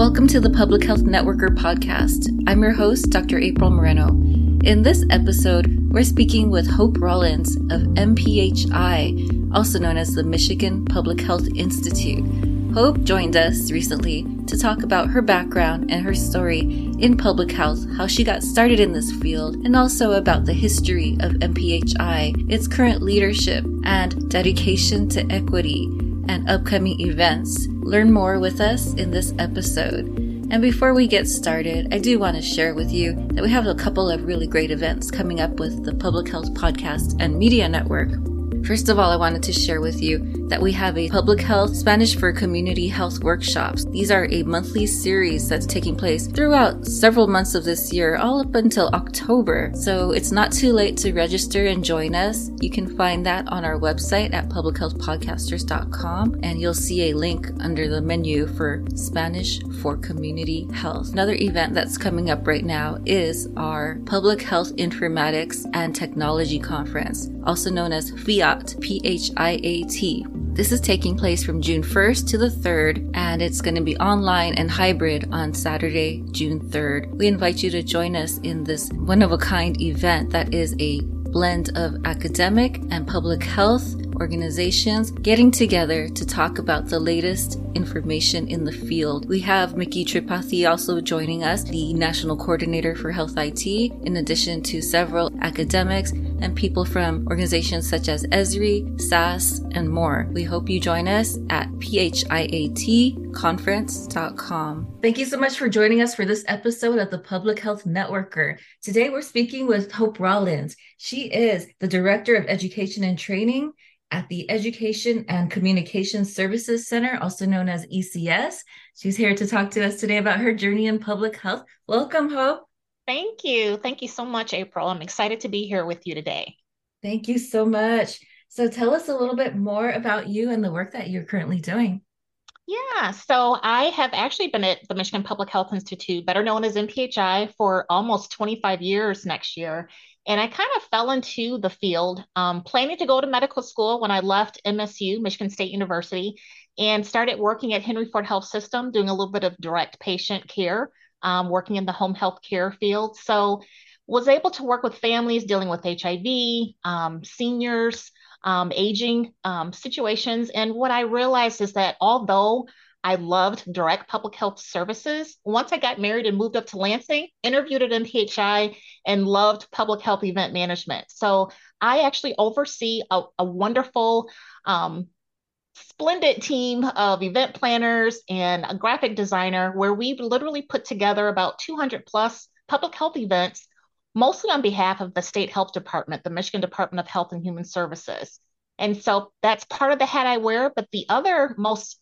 Welcome to the Public Health Networker podcast. I'm your host, Dr. April Moreno. In this episode, we're speaking with Hope Rollins of MPHI, also known as the Michigan Public Health Institute. Hope joined us recently to talk about her background and her story in public health, how she got started in this field, and also about the history of MPHI, its current leadership, and dedication to equity and upcoming events. Learn more with us in this episode. And before we get started, I do want to share with you that we have a couple of really great events coming up with the Public Health Podcast and Media Network. First of all, I wanted to share with you that we have a public health Spanish for community health workshops. These are a monthly series that's taking place throughout several months of this year, all up until October. So it's not too late to register and join us. You can find that on our website at publichealthpodcasters.com and you'll see a link under the menu for Spanish for community health. Another event that's coming up right now is our Public Health Informatics and Technology Conference, also known as PHIAT, P H I A T. This is taking place from June 1st to the 3rd, and it's going to be online and hybrid on Saturday, June 3rd. We invite you to join us in this one of a kind event that is a blend of academic and public health organizations getting together to talk about the latest information in the field. We have Micky Tripathi also joining us, the National Coordinator for Health IT, in addition to several academics and people from organizations such as Esri, SAS, and more. We hope you join us at phiatconference.com. Thank you so much for joining us for this episode of the Public Health Networker. Today we're speaking with Hope Rollins. She is the Director of Education and Training at the Education and Communication Services Center, also known as ECS. She's here to talk to us today about her journey in public health. Welcome, Hope. Thank you. Thank you so much, April. I'm excited to be here with you today. Thank you so much. So, tell us a little bit more about you and the work that you're currently doing. Yeah, so I have actually been at the Michigan Public Health Institute, better known as MPHI, for almost 25 years next year. And I kind of fell into the field, um, planning to go to medical school when I left MSU, Michigan State University, and started working at Henry Ford Health System, doing a little bit of direct patient care, um, working in the home health care field. So was able to work with families dealing with HIV, um, seniors, um, aging um, situations. And what I realized is that although I loved direct public health services. Once I got married and moved up to Lansing, interviewed at MPHI and loved public health event management. So I actually oversee a, a wonderful, um, splendid team of event planners and a graphic designer where we literally put together about 200 plus public health events, mostly on behalf of the state health department, the Michigan Department of Health and Human Services. And so that's part of the hat I wear. But the other most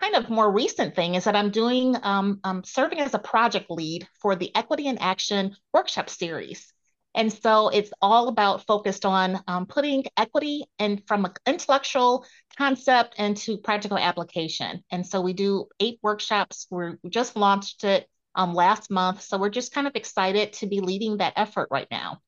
kind of more recent thing is that I'm doing, um, I'm serving as a project lead for the Equity in Action workshop series. And so it's all about focused on um, putting equity and from an intellectual concept into practical application. And so we do eight workshops. We're, we just launched it um, last month. So we're just kind of excited to be leading that effort right now.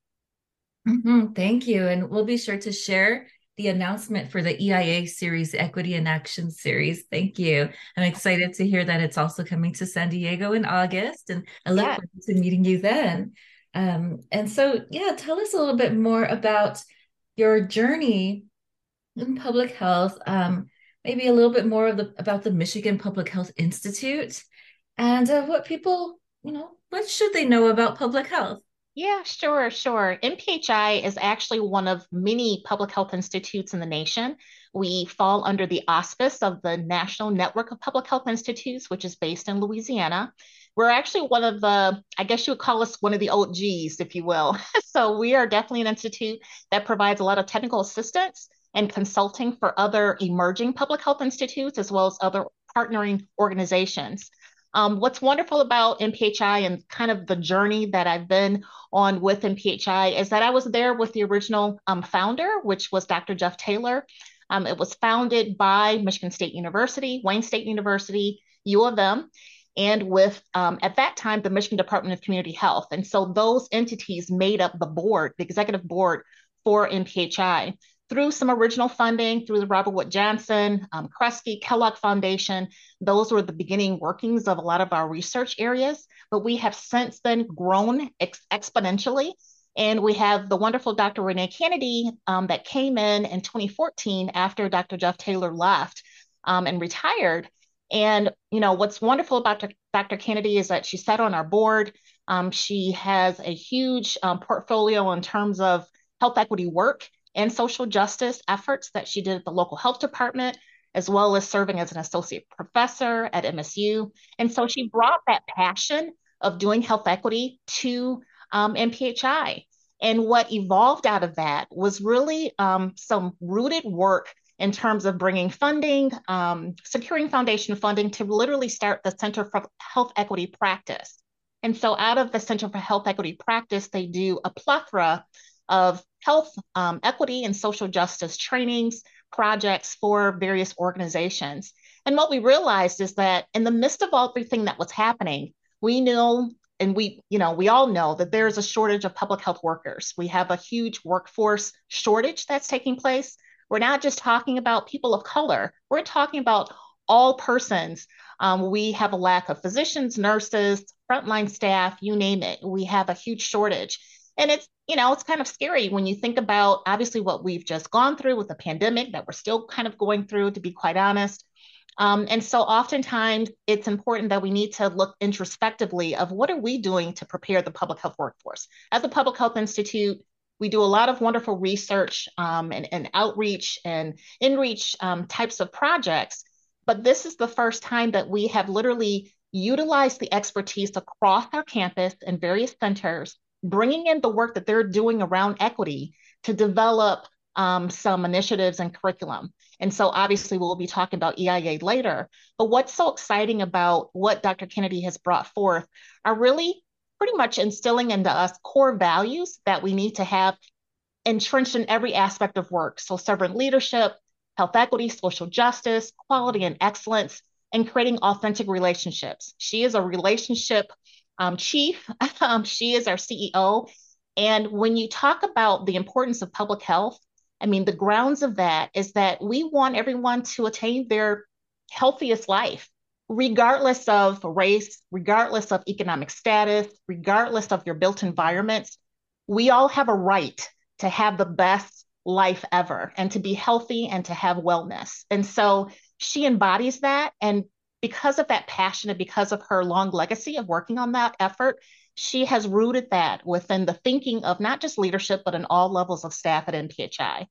Mm-hmm. Thank you. And we'll be sure to share the announcement for the EIA series, Equity in Action series. Thank you. I'm excited to hear that it's also coming to San Diego in August, and I look yeah. forward to meeting you then. Um, and so, yeah, tell us a little bit more about your journey in public health. Um, maybe a little bit more of the about the Michigan Public Health Institute, and uh, what people, you know, what should they know about public health? Yeah, sure, sure. MPHI is actually one of many public health institutes in the nation. We fall under the auspice of the National Network of Public Health Institutes, which is based in Louisiana. We're actually one of the, I guess you would call us one of the old Gs, if you will. so we are definitely an institute that provides a lot of technical assistance and consulting for other emerging public health institutes, as well as other partnering organizations. Um, what's wonderful about MPHI and kind of the journey that I've been on with MPHI is that I was there with the original um, founder, which was Dr. Jeff Taylor. Um, it was founded by Michigan State University, Wayne State University, U of M, and with, um, at that time, the Michigan Department of Community Health. And so those entities made up the board, the executive board for MPHI. through some original funding through the Robert Wood Johnson, um, Kresge, Kellogg Foundation. Those were the beginning workings of a lot of our research areas, but we have since then grown ex- exponentially. And we have the wonderful Dr. Renee Canady um, that came in in 2014 after Dr. Jeff Taylor left um, and retired. And you know what's wonderful about Dr. Canady is that she sat on our board. Um, she has a huge um, portfolio in terms of health equity work and social justice efforts that she did at the local health department, as well as serving as an associate professor at MSU. And so she brought that passion of doing health equity to um, MPHI. And what evolved out of that was really um, some rooted work in terms of bringing funding, um, securing foundation funding to literally start the Center for Health Equity Practice. And so, out of the Center for Health Equity Practice, they do a plethora of health um, equity and social justice trainings, projects for various organizations. And what we realized is that in the midst of all everything that was happening, we knew and we, you know, we all know that there's a shortage of public health workers. We have a huge workforce shortage that's taking place. We're not just talking about people of color, we're talking about all persons. Um, we have a lack of physicians, nurses, frontline staff, you name it. We have a huge shortage. And it's, you know, it's kind of scary when you think about obviously what we've just gone through with the pandemic that we're still kind of going through, to be quite honest. Um, and so oftentimes it's important that we need to look introspectively of what are we doing to prepare the public health workforce. As a public health institute, we do a lot of wonderful research um, and, and, outreach and in-reach um, types of projects. But this is the first time that we have literally utilized the expertise across our campus and various centers, bringing in the work that they're doing around equity to develop um, some initiatives and curriculum. And so obviously we'll be talking about EIA later. But what's so exciting about what Dr. Canady has brought forth are really pretty much instilling into us core values that we need to have entrenched in every aspect of work. So servant leadership, health equity, social justice, quality and excellence, and creating authentic relationships. She is a relationship um, chief. Um, she is our CEO. And when you talk about the importance of public health, I mean, the grounds of that is that we want everyone to attain their healthiest life, regardless of race, regardless of economic status, regardless of your built environments. We all have a right to have the best life ever and to be healthy and to have wellness. And so she embodies that. And because of that passion and because of her long legacy of working on that effort, she has rooted that within the thinking of not just leadership, but in all levels of staff at MPHI.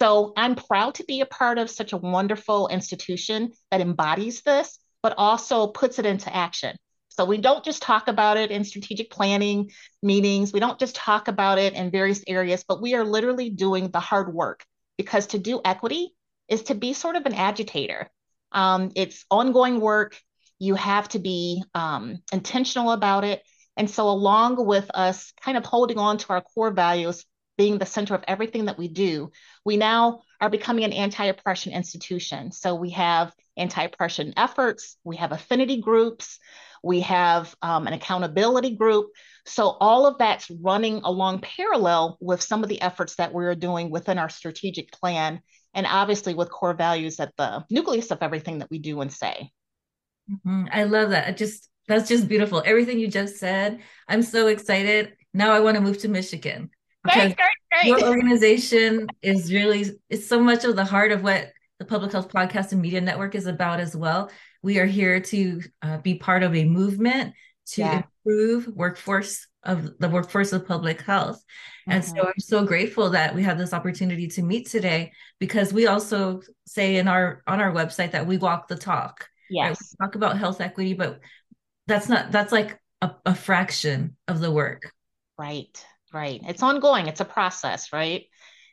So I'm proud to be a part of such a wonderful institution that embodies this, but also puts it into action. So we don't just talk about it in strategic planning meetings, we don't just talk about it in various areas, but we are literally doing the hard work because to do equity is to be sort of an agitator. Um, it's ongoing work. You have to be um, intentional about it. And so, along with us kind of holding on to our core values, being the center of everything that we do, we now are becoming an anti oppression institution. So, we have anti oppression efforts, we have affinity groups, we have um, an accountability group. So, all of that's running along parallel with some of the efforts that we're doing within our strategic plan, and obviously with core values at the nucleus of everything that we do and say. Mm-hmm. I love that. I just that's just beautiful. Everything you just said. I'm so excited. Now I want to move to Michigan. Great, great, great. Your organization is really it's so much of the heart of what the Public Health Podcast and Media Network is about as well. We are here to uh, be part of a movement to yeah. improve workforce of the workforce of public health. Mm-hmm. And so mm-hmm. I'm so grateful that we have this opportunity to meet today because we also say in our on our website that we walk the talk. Yes. Right? talk about health equity, but that's not that's like a, a fraction of the work right right. It's ongoing. It's a process right?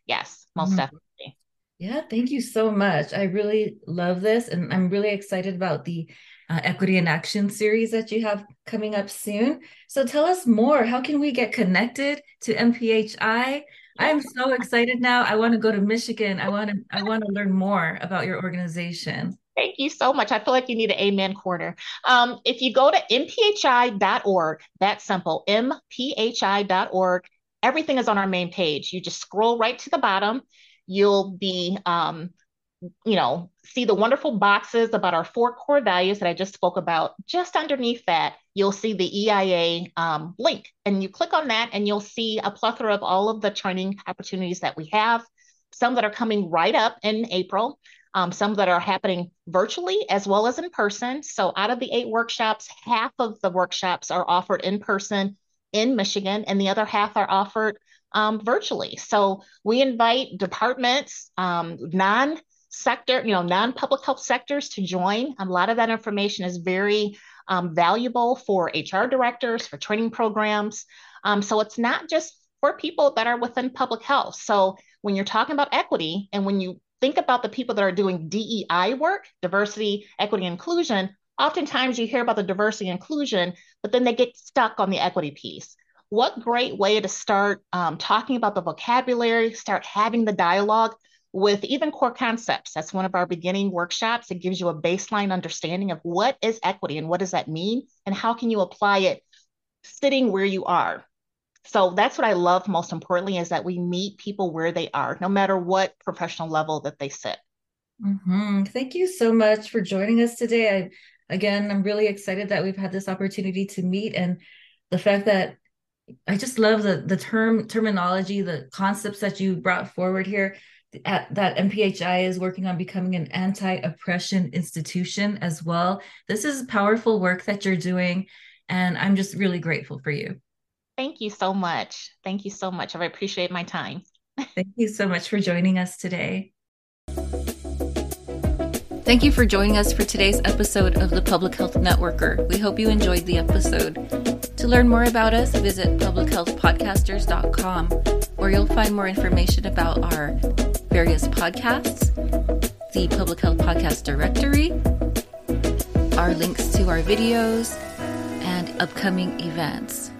Yes most mm-hmm. definitely. Yeah thank you so much. I really love this and i'm really excited about the uh, equity in action series that you have coming up soon. So tell us more. How can we get connected to mphi i'm so excited now. I want to go to michigan. I want to i want to learn more about your organization Thank you so much. I feel like you need an amen corner. Um, if you go to mphi.org, that's simple, mphi.org, everything is on our main page. You just scroll right to the bottom. you'll be um, you know, see the wonderful boxes about our four core values that I just spoke about. Just underneath that, you'll see the EIA um, link, and you click on that, and you'll see a plethora of all of the training opportunities that we have. Some that are coming right up in April, um, some that are happening virtually as well as in person. So, out of the eight workshops, half of the workshops are offered in person in Michigan, and the other half are offered um, virtually. So, we invite departments, um, non sector, you know, non-public health sectors to join. A lot of that information is very um, valuable for HR directors, for training programs. Um, so it's not just for people that are within public health. So when you're talking about equity and when you think about the people that are doing DEI work, diversity, equity, inclusion, oftentimes you hear about the diversity inclusion, but then they get stuck on the equity piece. What great way to start um, talking about the vocabulary, start having the dialogue with even core concepts. That's one of our beginning workshops. It gives you a baseline understanding of what is equity and what does that mean and how can you apply it sitting where you are. So that's what I love most importantly is that we meet people where they are, no matter what professional level that they sit. Mm-hmm. Thank you so much for joining us today. I, again, I'm really excited that we've had this opportunity to meet and the fact that I just love the the term terminology, the concepts that you brought forward here at, that MPHI is working on becoming an anti-oppression institution as well. This is powerful work that you're doing, and I'm just really grateful for you. Thank you so much. Thank you so much. I appreciate my time. Thank you so much for joining us today. Thank you for joining us for today's episode of the Public Health Networker. We hope you enjoyed the episode. To learn more about us, visit publichealthpodcasters.com, where you'll find more information about our various podcasts, the Public Health Podcast Directory, our links to our videos, and upcoming events.